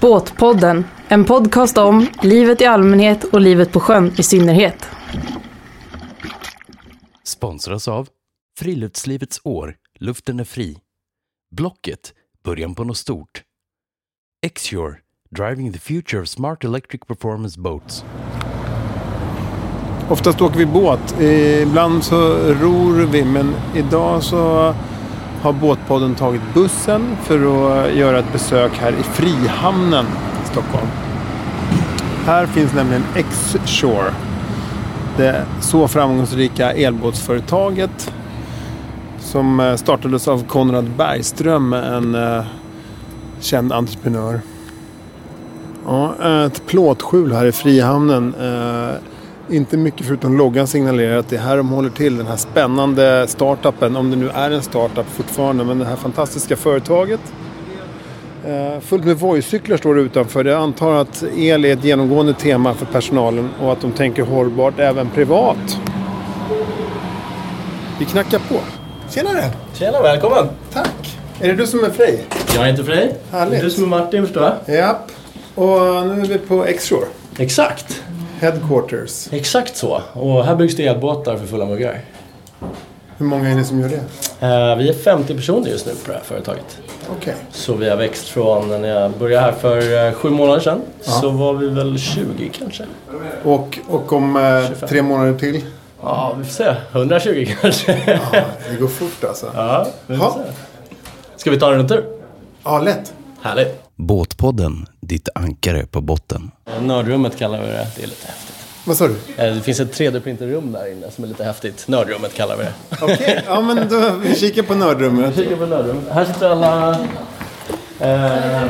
Båtpodden, en podcast om livet i allmänhet och livet på sjön i synnerhet. Sponsras av Friluftslivets år, luften är fri. Blocket, början på något stort. Xure, driving the future of smart electric performance boats. Oftast åker vi båt. Ibland så ror vi, men idag så har Båtpodden tagit bussen för att göra ett besök här i Frihamnen i Stockholm. Här finns nämligen X-Shore. Det så framgångsrika elbåtsföretaget som eh, startades av Konrad Bergström, en eh, känd entreprenör. Ja, ett plåtskjul här i Frihamnen. Eh, inte mycket förutom loggan signalerar att det är här de håller till. Den här spännande startupen, om det nu är en startup fortfarande, men det här fantastiska företaget. Eh, fullt med Voi-cyklar står det utanför. Jag antar att el är ett genomgående tema för personalen och att de tänker hållbart även privat. Vi knackar på. Tjenare! Tjena, välkommen! Tack! Är det du som är Frej? Jag heter Frej. Härligt. Du som är Martin, förstår jag. Japp. Och nu är vi på X-Shore. Exakt. Headquarters. Exakt så. Och här byggs det elbåtar för fulla muggar. Hur många är ni som gör det? Eh, vi är 50 personer just nu på det här företaget. Okej. Så vi har växt från när jag började här för eh, sju månader sedan. Så var vi väl 20 kanske. Och, och om eh, 25. tre månader till? Ja, vi får se. 120 kanske. Ja, det går fort alltså. ja, vi får Ja. se. Ska vi ta en rundtur? Ja, lätt. Härligt. Båtpodden, ditt ankare på botten. Nördrummet kallar vi det. Det är lite häftigt. Vad sa du? Eh, Det finns ett 3D-printerrum där inne som är lite häftigt. Nördrummet kallar vi det. Okej, ja men då vi kikar på nördrummet. Kika på nördrummet. Här sitter alla... Eh,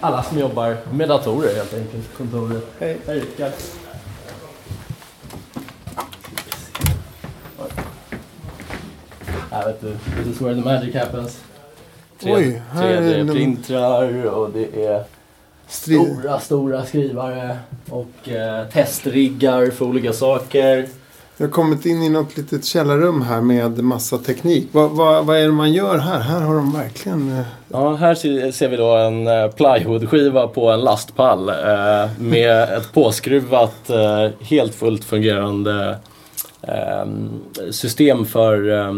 alla som jobbar med datorer helt enkelt. Kontoret. Hej. Hej Här vet du. This is where the magic happens. Oj, här är den- 3D-printrar och det är Stri- stora, stora skrivare och eh, testriggar för olika saker. Jag har kommit in i något litet källarrum här med massa teknik. Vad, vad, vad är det man gör här? Här har de verkligen... eh, Ja, här ser ser vi då en eh, plywoodskiva på en lastpall eh, med ett påskruvat, eh, helt fullt fungerande eh, system för eh,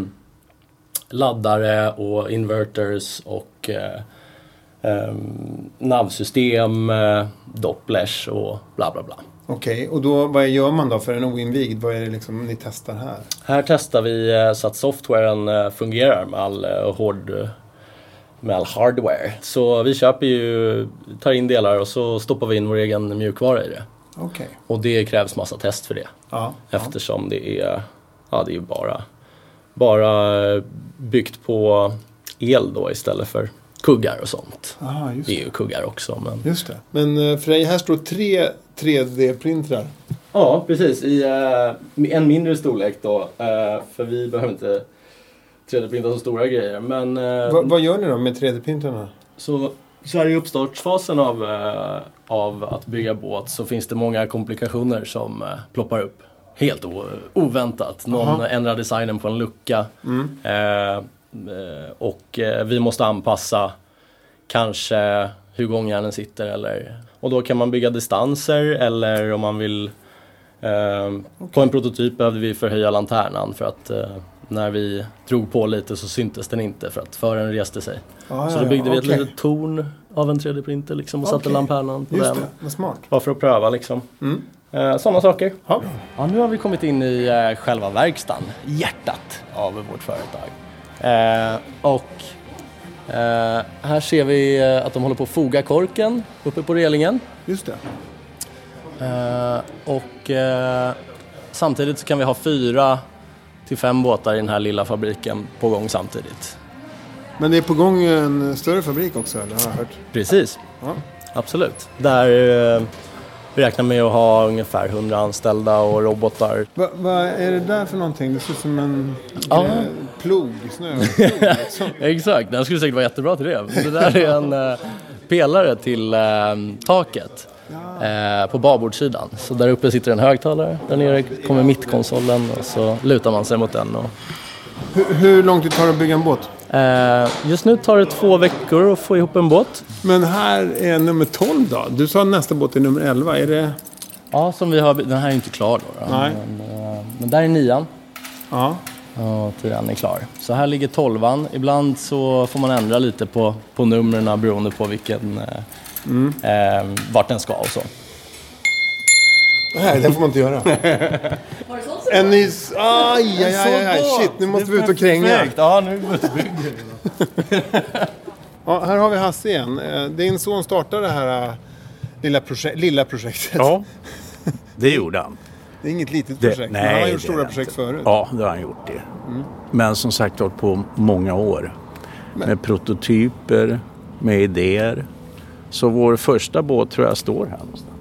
laddare och inverters och eh, eh, navsystem, eh, dopplers och bla bla bla. Okej, och då, vad gör man då för en oinvigd? Vad är det liksom ni testar här? Här testar vi eh, så att softwaren eh, fungerar med all hård med all hardware. Så vi köper ju, tar in delar och så stoppar vi in vår egen mjukvara i det. Okej. Och det krävs massa test för det. Ja. Eftersom det är, ja det är ju bara, bara byggt på el då istället för kuggar och sånt. Aha, just Det det. är ju kuggar också men... Just det. Men eh, Frej, här står tre 3D-printrar. Ja, precis. I eh, en mindre storlek då. eh, för vi behöver inte 3D-printa så stora grejer. Men eh, Va, vad gör ni då med 3D-printrarna? så, så här i uppstartsfasen av, av att bygga båt så finns det många komplikationer som ploppar upp. Helt oväntat. Någon Aha. ändrar designen på en lucka. Eh, eh, och eh, vi måste anpassa kanske hur gångjärnen sitter. Eller, och då kan man bygga distanser eller om man vill eh, På en prototyp behövde vi förhöja lanternan för att eh, när vi drog på lite så syntes den inte för att fören reste sig. Ah, Så då byggde ja, vi ett litet torn av en 3D-printer liksom och satte Okej. lanternan på Just den. det, vad smart. Bara för att pröva liksom. Mm. Eh, Sådana saker. Ja. nu har vi kommit in i eh, själva verkstaden, hjärtat av vårt företag. Eh, och eh, här ser vi att de håller på att foga korken uppe på relingen. Just det. Eh, och eh, samtidigt så kan vi ha fyra till fem båtar i den här lilla fabriken på gång samtidigt. Men det är på gång en större fabrik också, eller har jag hört? Precis, Ja. absolut. Där eh, vi räknar med att ha ungefär 100 anställda och robotar. Va- Vad är det där för någonting? Det ser ut som en Ja. eh, plog, snöplog. liksom. Exakt, den skulle säkert vara jättebra till det. Det där är en eh, pelare till eh, taket eh, på babordssidan. Så där uppe sitter en högtalare, där nere kommer mittkonsolen och så lutar man sig mot den. Och, hur, hur lång tid tar det att bygga en båt? Eh, just nu tar det två veckor att få ihop en båt. Men här är nummer 12 då. Du sa nästa båt är nummer 11. Är det... Ja, som vi har, den här är inte klar då. då. Nej. Men, eh, men där är nian. Ja. och tian är klar. Så här ligger tolvan. Ibland så får man ändra lite på, på numren beroende på vilken, eh, eh, vart den ska och så. Nej, det får man inte göra. en ny... Aj, aj, aj, aj, aj. Shit, nu måste vi ut och kränga. Ja, nu bygger. Ja, här har vi Hasse igen. Eh, Din son startade det här eh, lilla, projek- lilla projektet. Ja, det gjorde han. Det är inget litet Det- projekt. men han har det gjort är stora det projekt inte. förut. Ja, det har han gjort det. Men som sagt var på många år. Med prototyper, med idéer. Så vår första båt tror jag står här någonstans.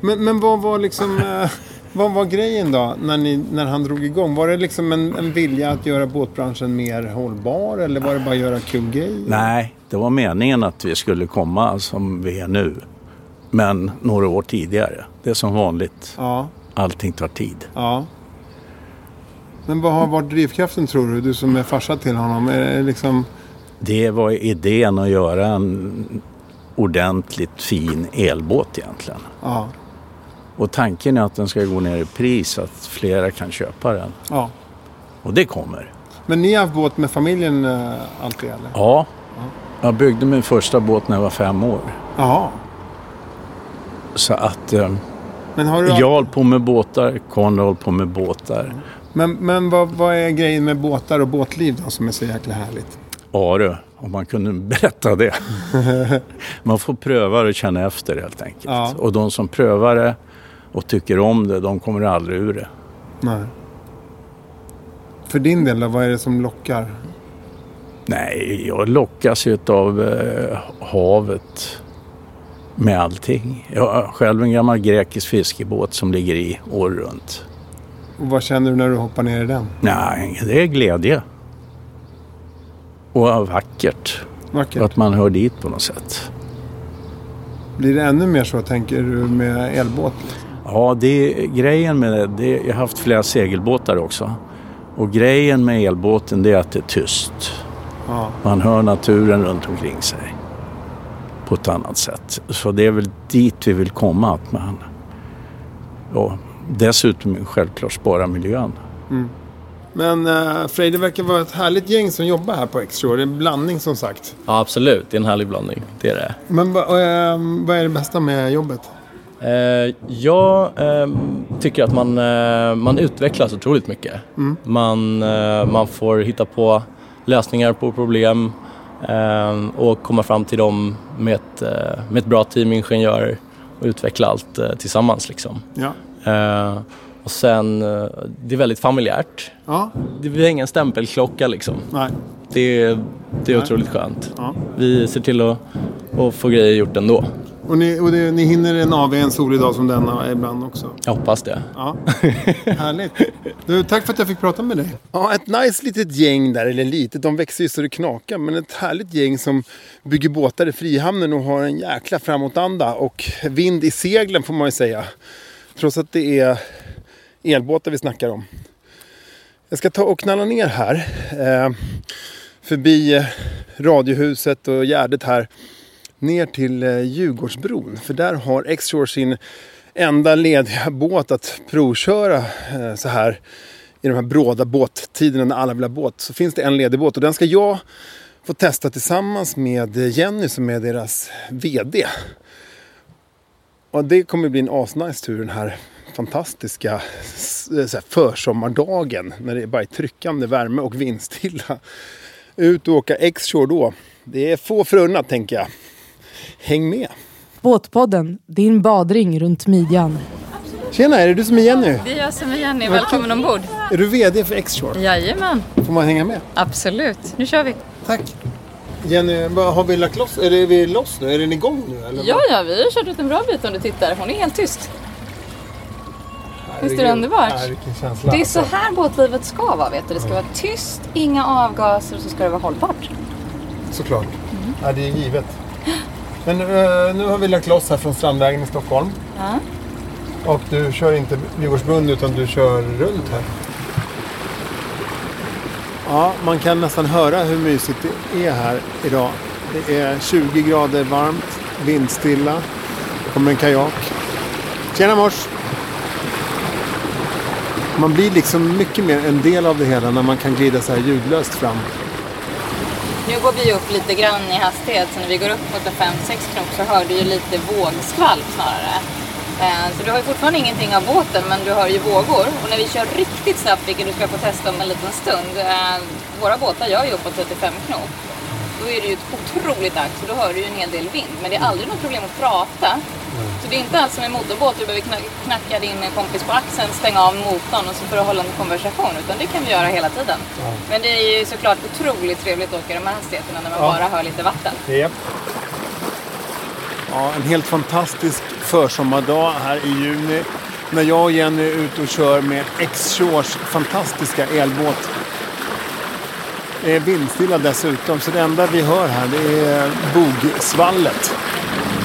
Men, men vad var liksom... eh, Vad var grejen då när, ni, när han drog igång? Var det liksom en, en vilja att göra båtbranschen mer hållbar eller var det bara att göra kul grejer? Nej, det var meningen att vi skulle komma som vi är nu. Men några år tidigare. Det är som vanligt. Ja, Allting tar tid. ja. Men vad har varit drivkraften tror du? Du som är farsa till honom. Är det liksom... Det var idén att göra en ordentligt fin elbåt egentligen. Ja, Och tanken är att den ska gå ner i pris så att flera kan köpa den. ja. Och det kommer. Men ni har haft båt med familjen eh, alltid eller? Ja, jag byggde min första båt när jag var fem år. Jaha. Så att eh, Men, har du... jag höll på med båtar, Conny höll på med båtar. men, men vad, vad är grejen med båtar och båtliv då som är så jäkla härligt? Are, om man kunde berätta det. man får pröva det och känna efter helt enkelt. Ja. Och de som prövar det och tycker om det, de kommer aldrig ur det. Nej. För din del då, vad är det som lockar? Nej, jag lockas ju av eh, havet med allting. Jag har själv en gammal grekisk fiskebåt som ligger i år runt. Och vad känner du när du hoppar ner i den? Nej, det är glädje. Och vackert. Vackert. Att man hör dit på något sätt. Blir det ännu mer så, tänker du, med elbåt? Ja, det grejen med det, det. Jag har haft flera segelbåtar också. Och grejen med elbåten det är att det är tyst. Ja. Man hör naturen runt omkring sig. På ett annat sätt. Så det är väl dit vi vill komma. Att man, ja, dessutom självklart spara miljön. Men uh, Frej, det verkar vara ett härligt gäng som jobbar här på Extra. Det är en blandning som sagt. Ja, absolut. Det är en härlig blandning. Det är det. Men va, eh, vad är det bästa med jobbet? Eh, jag eh, tycker att man, eh, man utvecklas otroligt mycket. Man, eh, man får hitta på lösningar på problem eh, och komma fram till dem med ett, med ett bra team ingenjörer och utveckla allt tillsammans. Liksom. Ja. Och sen, det är väldigt familjärt. Ja, Det är ingen stämpelklocka liksom. nej. Det, är- det är otroligt skönt. Ja. Vi ser till att, att få grejer gjort ändå. Och, ni, och det, ni hinner en AV en solig dag som denna ibland också? Jag hoppas det. Ja, härligt. Du, tack för att jag fick prata med dig. Ja, ett nice litet gäng där, eller litet, de växer ju så det knakar. Men ett härligt gäng som bygger båtar i Frihamnen och har en jäkla framåtanda och vind i seglen får man ju säga. Trots att det är elbåtar vi snackar om. Jag ska ta och knalla ner här. Eh, förbi eh, Radiohuset och Gärdet här. Ner till eh, Djurgårdsbron. För där har X-Shore sin enda lediga båt att provköra eh, så här i de här bråda båttiderna när alla vill ha båt. Så finns det en ledig båt och den ska jag få testa tillsammans med eh, Jenny som är deras VD. Och det kommer bli en asnice tur den här fantastiska så här, försommardagen när det bara är tryckande värme och vindstilla. Ut och åka X-Shore då. Det är få förunnat tänker jag. Häng med! Båtpodden, din badring runt midjan. Tjena, är det du som är Jenny? Det är jag som är Jenny. Välkommen ombord. Är du VD för X-Shore? Jajamän, Får man hänga med? absolut. Nu kör vi. Tack. Jenny, har vi lagt loss? Är det, är vi loss nu? Är den igång nu? Eller Ja, ja, vi har kört ut en bra bit om du tittar. Hon är helt tyst. Visst är det underbart? Ja. Det är så alltså. här båtlivet ska vara vet du. Det ska vara tyst, inga avgaser och så ska det vara hållbart. Såklart. Ja, det är givet. Men eh, nu har vi lagt loss här från Strandvägen i Stockholm. Ja. Och du kör inte Djurgårdsbrunn utan du kör runt här. Ja, man kan nästan höra hur mysigt det är här idag. Det är 20 grader varmt, vindstilla. Det kommer en kajak. Tjena mors! Man blir liksom mycket mer en del av det hela när man kan glida så här ljudlöst fram. Nu går vi upp lite grann i hastighet så när vi går upp mot 5-6 knop så hör du ju lite vågskvalp snarare. Eh, så du har ju fortfarande ingenting av båten men du hör ju vågor. Och när vi kör riktigt snabbt, vilket du ska få testa om en liten stund. Eh, våra båtar gör ju uppåt 35 knop. Då är det ju ett otroligt ax och då hör du ju en hel del vind. Men det är aldrig något problem att prata. Så det är inte alls som en motorbåt, du behöver kna- knacka din kompis på axeln, stänga av motorn och så får du hålla en konversation. Utan det kan vi göra hela tiden. Men det är ju såklart otroligt trevligt att åka de här hastigheterna när man Ja. bara hör lite vatten. Japp. Ja, en helt fantastisk försommardag här i juni. När jag och Jenny är ute och kör med X-Shores fantastiska elbåt. Det är vindstilla dessutom, så det enda vi hör här det är bogsvallet.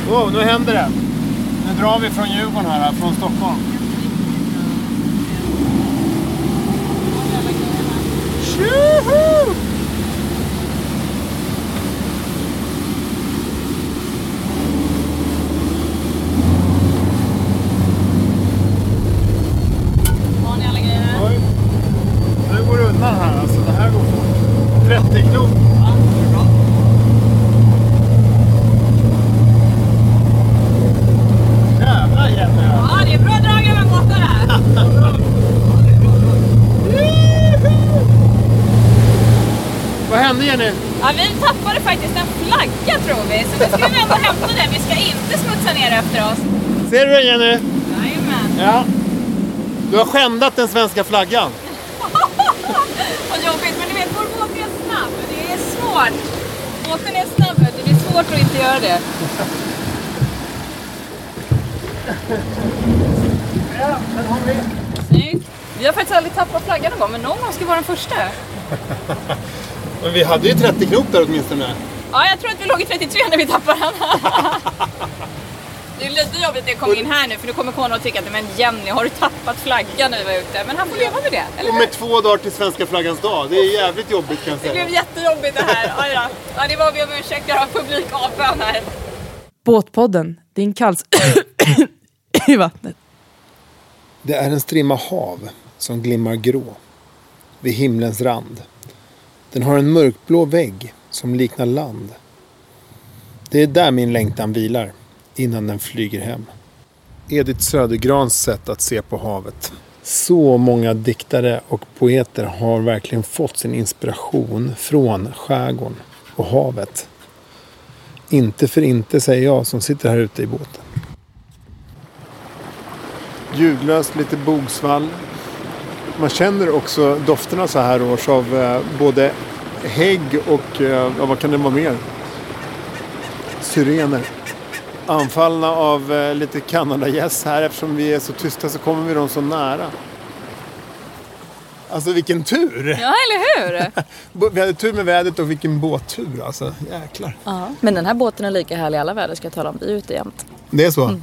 Wow, nu händer det! Nu drar vi från Djurgården här, från Stockholm. Tjoho! Har ni alla grejer? Oj. Nu går det undan här alltså. Det här går fort. 30 knop. Jävlar Jenny. Ja, det är bra drag över båtar här. Hände Jenny? Ja, vi tappade faktiskt en flagga tror vi. Så nu ska vi ändå hämta den. Vi ska inte smutsa ner efter oss. Ser du den Jenny? Jajamän. Ja. Du har skändat den svenska flaggan. Vad jobbigt. Men du vet, vår båt är snabb. Det är svårt. Båten är snabb. Det är svårt att inte göra det. Ja, den har vi. Snyggt. Vi har faktiskt aldrig tappat flaggan någon gång, men någon gång ska vara den första. Men vi hade ju 30 knop där åtminstone. Ja, jag tror att vi låg i 33 när vi tappade den. Det är lite jobbigt att jag kom in här nu för nu kommer Conny att tycka att men Jenny har du tappat flaggan när vi var ute? Men han får leva med det, eller Och med två dagar till svenska flaggans dag. Det är jävligt jobbigt kan jag Det säga. blev jättejobbigt det här. Aj då. Ja, det var vi om ursäkt, jag har publik avbön här. Båtpodden, din kals i vattnet. Det är en strimma hav som glimmar grå vid himlens rand. Den har en mörkblå vägg som liknar land. Det är där min längtan vilar innan den flyger hem. Edith Södergrans sätt att se på havet. Så många diktare och poeter har verkligen fått sin inspiration från skärgården och havet. Inte för inte säger jag som sitter här ute i båten. Ljudlöst, lite bogsvall. Man känner också dofterna så här års av eh, både hägg och, eh, ja, vad kan det vara mer? Syrener. Anfallna av eh, lite kanadagäss här eftersom vi är så tysta så kommer vi dem så nära. Alltså vilken tur! Ja, eller hur? Vi hade tur med vädret och vilken båttur alltså. Jäklar. Men den här båten är lika härlig i alla väder ska jag tala om. Vi är ute jämt. Det är så?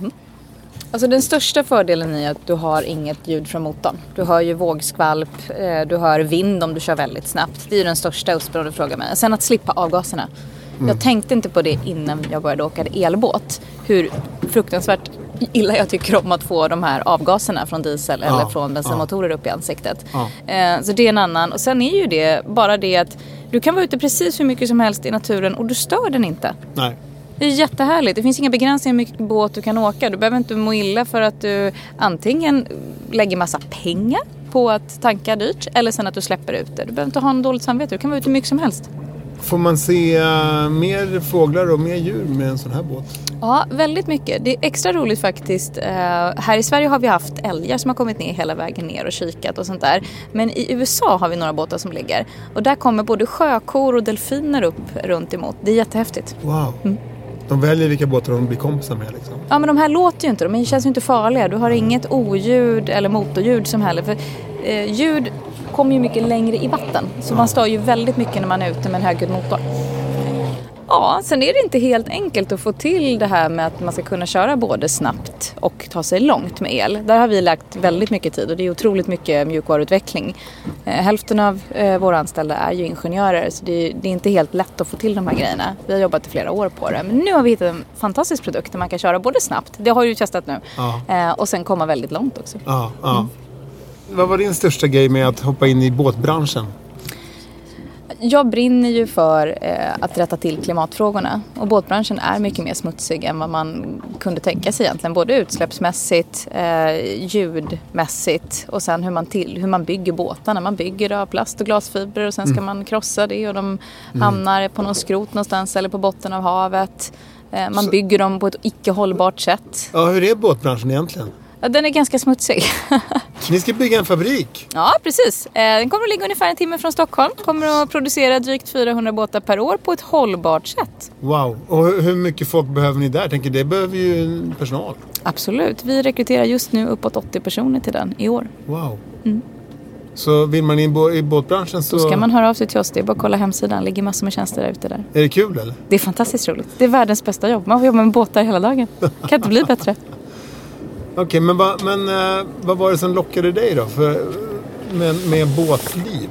Alltså den största fördelen är att du har inget ljud från motorn. Du hör ju vågskvalp, eh, du hör vind om du kör väldigt snabbt. Det är ju den största USPen om du frågar mig. Sen att slippa avgaserna. Jag tänkte inte på det innan jag började åka elbåt. Hur fruktansvärt illa jag tycker om att få de här avgaserna från diesel eller från bensinmotorer upp i ansiktet. Eh, Så det är en annan. Och sen är ju det bara det att du kan vara ute precis hur mycket som helst i naturen och du stör den inte. Nej. Det är jättehärligt. Det finns inga begränsningar hur mycket båt du kan åka. Du behöver inte må illa för att du antingen lägger massa pengar på att tanka dyrt eller sen att du släpper ut det. Du behöver inte ha en dåligt samvete. Du kan vara ute hur mycket som helst. Får man se eh, mer fåglar och mer djur med en sån här båt? Ja, väldigt mycket. Det är extra roligt faktiskt. Eh, här i Sverige har vi haft älgar som har kommit ner hela vägen ner och kikat och sånt där. Men i USA har vi några båtar som ligger. Och där kommer både sjökor och delfiner upp runt emot. Det är jättehäftigt. Wow. De väljer vilka båtar de blir kompisar med liksom. Ja men de här låter ju inte, de känns ju inte farliga. Du har inget oljud eller motorljud som heller. För eh, ljud kommer ju mycket längre i vatten. Så man stör ju väldigt mycket när man är ute med en högljudd motor. Ja, sen är det inte helt enkelt att få till det här med att man ska kunna köra både snabbt och ta sig långt med el. Där har vi lagt väldigt mycket tid och det är otroligt mycket mjukvaruutveckling. Eh, hälften av eh, våra anställda är ju ingenjörer så det är, inte helt lätt att få till de här grejerna. Vi har jobbat i flera år på det men nu har vi hittat en fantastisk produkt där man kan köra både snabbt, det har du ju testat nu, Ja. eh, och sen komma väldigt långt också. Ja, ja. Vad var din största grej med att hoppa in i båtbranschen? Jag brinner ju för eh, att rätta till klimatfrågorna och båtbranschen är mycket mer smutsig än vad man kunde tänka sig egentligen. Både utsläppsmässigt, eh, ljudmässigt och sen hur man, till, hur man bygger båtarna. Man bygger av plast och glasfiber och sen ska man krossa det och de hamnar på någon skrot någonstans eller på botten av havet. Eh, man bygger dem på ett icke hållbart sätt. Ja, hur är båtbranschen egentligen? Ja, den är ganska smutsig. Ni ska bygga en fabrik. Ja, precis. Eh, Den kommer att ligga ungefär en timme från Stockholm. Kommer att producera drygt 400 båtar per år på ett hållbart sätt. Wow. Och hur- mycket folk behöver ni där? Tänker, det behöver ju personal. Absolut. Vi rekryterar just nu uppåt 80 personer till den i år. Wow. Så vill man in i båtbranschen så Då ska man höra av sig till oss. Det är bara att kolla hemsidan. Det ligger massor med tjänster där ute där. är det kul eller? Det är fantastiskt roligt. Det är världens bästa jobb. Man får jobba med båtar hela dagen. Kan inte bli bättre. Okej, men, vad- men uh, vad var det som lockade dig då för, med, med båtliv?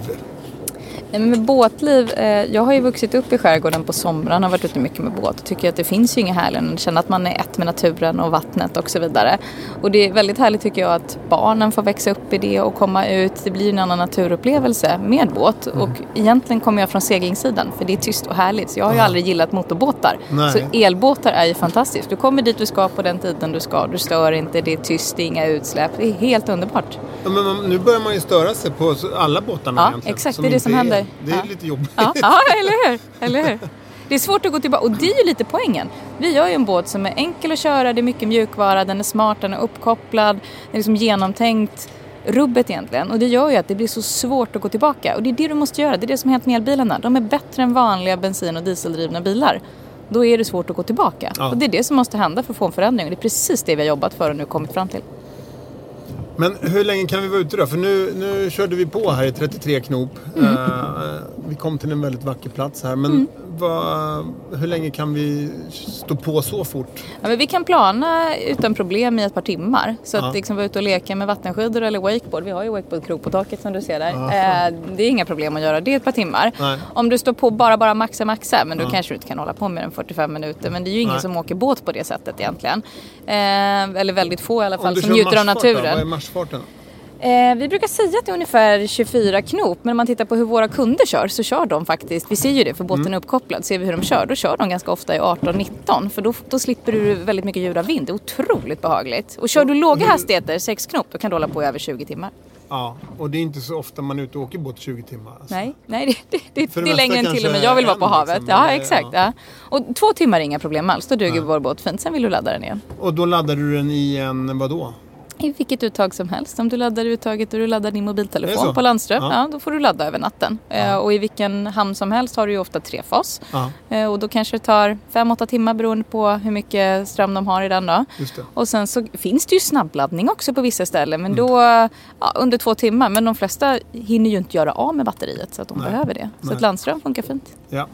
Nej, men med båtliv, eh, jag har ju vuxit upp i skärgården på somrarna och varit ute mycket med båt och tycker att det finns ju inget härligare än att känna att man är ett med naturen och vattnet och så vidare. Och det är väldigt härligt tycker jag att barnen får växa upp i det och komma ut. Det blir en annan naturupplevelse med båt och egentligen kommer jag från seglingssidan för det är tyst och härligt så jag har ju aldrig gillat motorbåtar. Nej. Så elbåtar är ju fantastiskt. Du kommer dit du ska på den tiden du ska, du stör inte, det är tyst, det är inga utsläpp. Det är helt underbart. Ja, men nu börjar man ju störa sig på alla båtarna Ja, egentligen. exakt, det är det som händer. Det är Ja. lite jobbigt. Ja, ja eller hur? Eller hur? Det är svårt att gå tillbaka och det är ju lite poängen. Vi gör ju en båt som är enkel att köra, det är mycket mjukvara, den är smart, den är uppkopplad, den är liksom genomtänkt. Rubbet egentligen. Och det gör ju att det blir så svårt att gå tillbaka. Och det är det du måste göra. Det är det som har hänt med elbilarna. De är bättre än vanliga bensin och dieseldrivna bilar. Då är det svårt att gå tillbaka. Ja. Och det är det som måste hända för att få en förändring. Och det är precis det vi har jobbat för och nu kommit fram till. Men hur länge kan vi vara ute då? För nu, nu körde vi på här i 33 knop. Mm. Eh, vi kom till en väldigt vacker plats här. Men Mm. Vad, hur länge kan vi stå på så fort? Ja, men vi kan plana utan problem i ett par timmar. Så att Ja. liksom vara ute och leka med vattenskidor eller wakeboard. Vi har ju wakeboardkrok på taket som du ser där. Ja. Eh, det är inga problem att göra det ett par timmar. Nej. Om du står på bara, bara maxa, maxa. Men då kanske du inte kan hålla på mer än 45 minuter. Men det är ju ingen Nej. som åker båt på det sättet egentligen. Eh, eller väldigt få i alla fall som njuter av marschfart Då, vad är naturen. Eh, vi brukar säga att det är ungefär 24 knop. Men om man tittar på hur våra kunder kör så kör de faktiskt, vi ser ju det för båten Mm. är uppkopplad, ser vi hur de kör, då kör de ganska ofta i 18-19 för då, då slipper du väldigt mycket ljud av vind. Det är otroligt behagligt. Och kör du låga hastigheter, 6 knop, då kan du hålla på i över 20 timmar. Ja, och det är inte så ofta man är ute och åker båt 20 timmar. Alltså. Nej, nej det, det, det, det är längre än till och med jag vill vara på havet. liksom, ja, exakt. ja. Ja. Och två timmar är inga problem alls, då duger vår båt fint. Sen vill du ladda den igen. Och då laddar du den i en vadå? I vilket uttag som helst. Om du laddar uttaget och du laddar din mobiltelefon på landström, Ja. ja. då får du ladda över natten. Eh, och i vilken hamn som helst har du ju ofta trefas. Ja, Eh, och då kanske det tar 5-8 timmar beroende på hur mycket ström de har i den då. Och sen så finns det ju snabbladdning också på vissa ställen Mm. men då ja, under två timmar. Men de flesta hinner ju inte göra av med batteriet så att de Nej. behöver det. Så Nej. att landström funkar fint. Ja.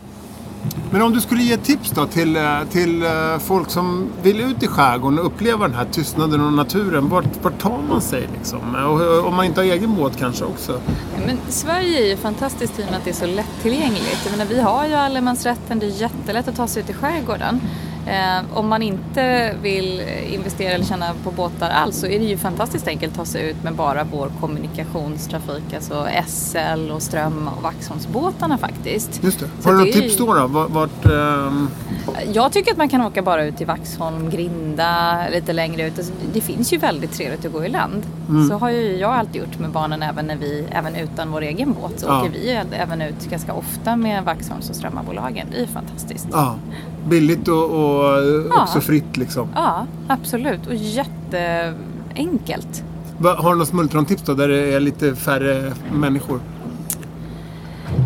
Men om du skulle ge tips då till, eh, till eh, folk som vill ut i skärgården och uppleva den här tystnaden och naturen. Vart, vart tar man sig liksom? Och, om man inte har egen båt kanske också. Men Sverige är ju fantastiskt i och med att det är så lättillgängligt. Jag menar, vi har ju allemansrätten, det är jättelätt att ta sig ut i skärgården. Eh, om man inte vill investera eller känna på båtar alls så är det ju fantastiskt enkelt att ta sig ut med bara vår kommunikationstrafik, alltså SL och Ström och Vaxholmsbåtarna faktiskt. Just det. Så Har du är tips då? då? Vart, vart, ehm, Jag tycker att man kan åka bara ut till Vaxholm, Grinda, lite längre ut. Alltså, det finns ju väldigt trevligt att gå i land. Mm. Så har ju jag alltid gjort med barnen även när vi, även utan vår egen båt. Så Ja. åker vi även ut ganska ofta med Vaxholms och Strömmabolagen. Det är ju fantastiskt. ja, billigt och, och Ja. också fritt liksom. Ja, absolut. Och jätteenkelt. Va, har du något smultrontips då där det är lite färre människor?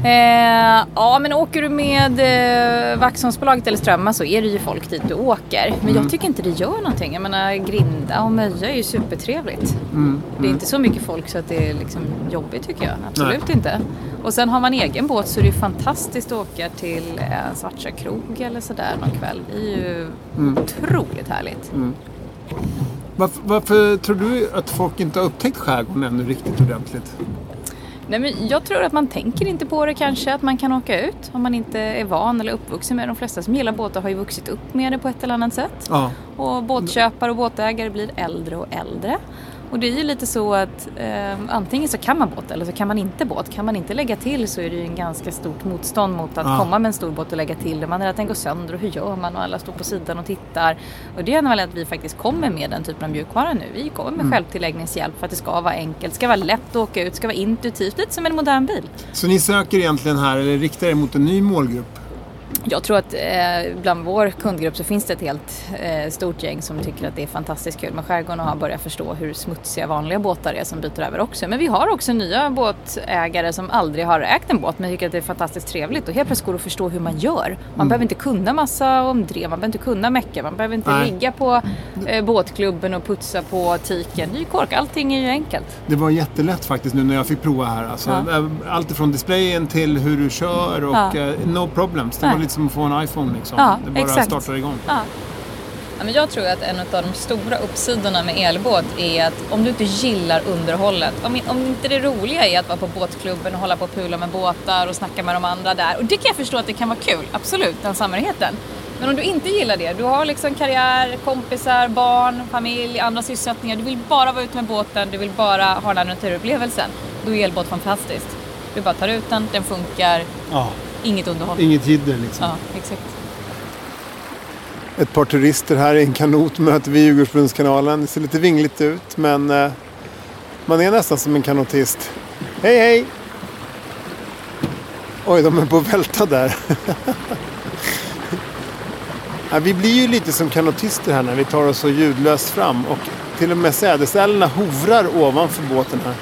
Eh, ja, men åker du med eh, Vaxholmsbolaget eller Strömma så är det ju folk dit du åker. Men jag tycker inte det gör någonting. Jag menar, Grinda och Möja är ju supertrevligt. Det är inte så mycket folk så att det är liksom jobbigt tycker jag. Absolut inte. Och sen har man egen båt så är det ju fantastiskt att åka till eh, Svartsjö krog eller sådär någon kväll. Det är ju otroligt härligt. Varför, varför tror du att folk inte har upptäckt skärgården ännu riktigt ordentligt? Nej, men jag tror att man tänker inte på det kanske, att man kan åka ut om man inte är van eller uppvuxen med det. De flesta som gillar båtar har ju vuxit upp med det på ett eller annat sätt. Ja. Och båtköpare och båtägare blir äldre och äldre. Och det är ju lite så att eh, antingen så kan man båt eller så kan man inte båt. Kan man inte lägga till så är det ju en ganska stort motstånd mot att Ja. komma med en stor båt och lägga till. Man är rädd att den går sönder och hur gör man? Och alla står på sidan och tittar. Och det är väl att vi faktiskt kommer med den typen av mjukvara nu. Vi kommer med självtilläggningshjälp för att det ska vara enkelt, ska vara lätt att åka ut, ska vara intuitivt, lite som en modern bil. Så ni söker egentligen här, eller riktar er mot en ny målgrupp? Jag tror att eh, bland vår kundgrupp så finns det ett helt eh, stort gäng som tycker att det är fantastiskt kul med skärgården och har börjat förstå hur smutsiga vanliga båtar är som byter över också. Men vi har också nya båtägare som aldrig har ägt en båt men tycker att det är fantastiskt trevligt och helt plötsligt går det att förstå hur man gör. Man behöver inte kunna massa om drev, man behöver inte kunna mecka, man behöver inte Nej. ligga på eh, båtklubben och putsa på tiken. Ny kork, allting är ju enkelt. Det var jättelätt faktiskt nu när jag fick prova här. Alltså, Ja. Allt ifrån displayen till hur du kör och Ja. eh, no problems. Det. Var lite som att få en iPhone liksom. Ja, det bara exakt. startar igång. Ja. Ja, men jag tror att en av de stora uppsidorna med elbåt är att om du inte gillar underhållet, om, om inte det roliga är att vara på båtklubben och hålla på och pula med båtar och snacka med de andra där. Och det kan jag förstå att det kan vara kul, absolut, den samhörigheten. Men om du inte gillar det, du har liksom karriär, kompisar, barn, familj, andra sysselsättningar. Du vill bara vara ute med båten, du vill bara ha den här naturupplevelsen. Då är elbåt fantastiskt. Du bara tar ut den, den funkar, Ja. Inget underhåll. Inget jidder liksom. Ja, exakt. Ett par turister här i en kanot möter vi Djurgårdsbrunnskanalen. Det ser lite vingligt ut men eh, man är nästan som en kanotist. Hej hej! Oj, de är på att välta där. ja, vi blir ju lite som kanotister här när vi tar oss så ljudlöst fram och till och med sädesärlorna hovrar ovanför båten här.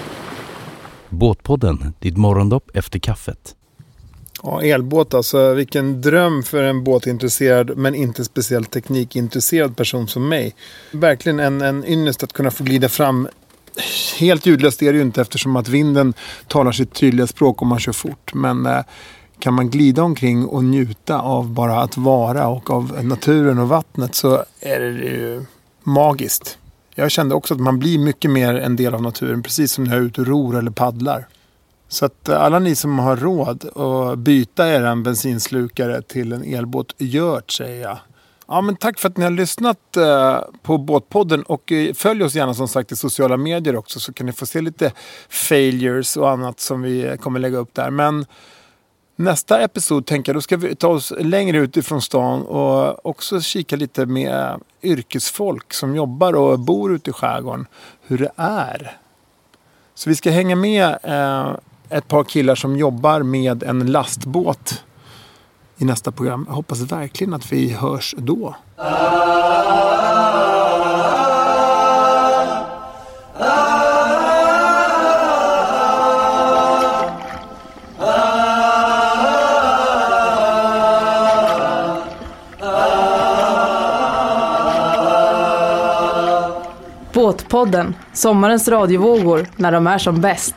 Båtpodden, ditt morgondopp efter kaffet. Ja, elbåt alltså. Vilken dröm för en båtintresserad men inte speciellt teknikintresserad person som mig. Verkligen en, en ynnest att kunna få glida fram. Helt ljudlöst är det ju inte eftersom att vinden talar sitt tydliga språk om man kör fort. Men eh, kan man glida omkring och njuta av bara att vara och av naturen och vattnet så är det ju magiskt. Jag kände också att man blir mycket mer en del av naturen precis som när jag är ute och ror eller paddlar. Så att eh, alla ni som har råd att byta er bensinslukare till en elbåt, gör det, säger jag. Ja, men tack för att ni har lyssnat eh, på Båtpodden och eh, följ oss gärna som sagt i sociala medier också så kan ni få se lite failures och annat som vi kommer lägga upp där. Men nästa episod tänker jag då ska vi ta oss längre ut ifrån stan och också kika lite med yrkesfolk som jobbar och bor ute i skärgården. Hur det är. Så vi ska hänga med eh, ett par killar som jobbar med en lastbåt i nästa program. Jag hoppas verkligen att vi hörs då. Båtpodden, sommarens radiovågor när de är som bäst.